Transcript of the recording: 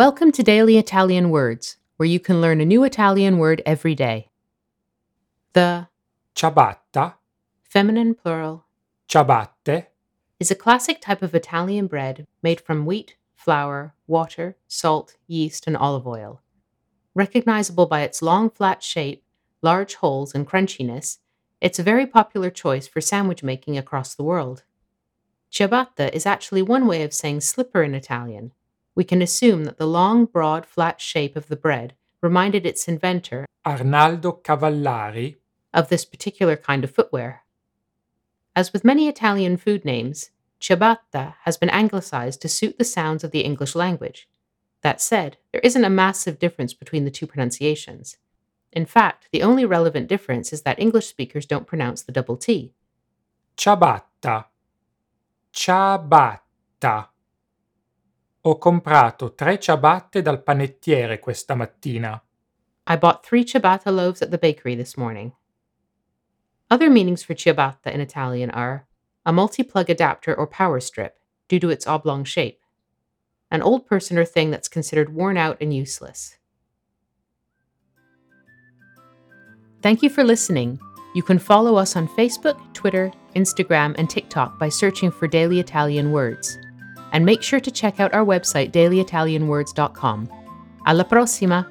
Welcome to Daily Italian Words, where you can learn a new Italian word every day. The ciabatta, feminine plural ciabatte, is a classic type of Italian bread made from wheat, flour, water, salt, yeast, and olive oil. Recognizable by its long flat shape, large holes, and crunchiness, it's a very popular choice for sandwich making across the world. Ciabatta is actually one way of saying slipper in Italian. We can assume that the long, broad, flat shape of the bread reminded its inventor, Arnaldo Cavallari, of this particular kind of footwear. As with many Italian food names, ciabatta has been anglicized to suit the sounds of the English language. That said, there isn't a massive difference between the two pronunciations. In fact, the only relevant difference is that English speakers don't pronounce the double T. ciabatta, ciabatta. Ho comprato tre ciabatte dal panettiere questa mattina. I bought three ciabatta loaves at the bakery this morning. Other meanings for ciabatta in Italian are a multi plug adapter or power strip, due to its oblong shape, an old person or thing that's considered worn out and useless. Thank you for listening. You can follow us on Facebook, Twitter, Instagram, and TikTok by searching for Daily Italian Words. And make sure to check out our website, dailyitalianwords.com. Alla prossima!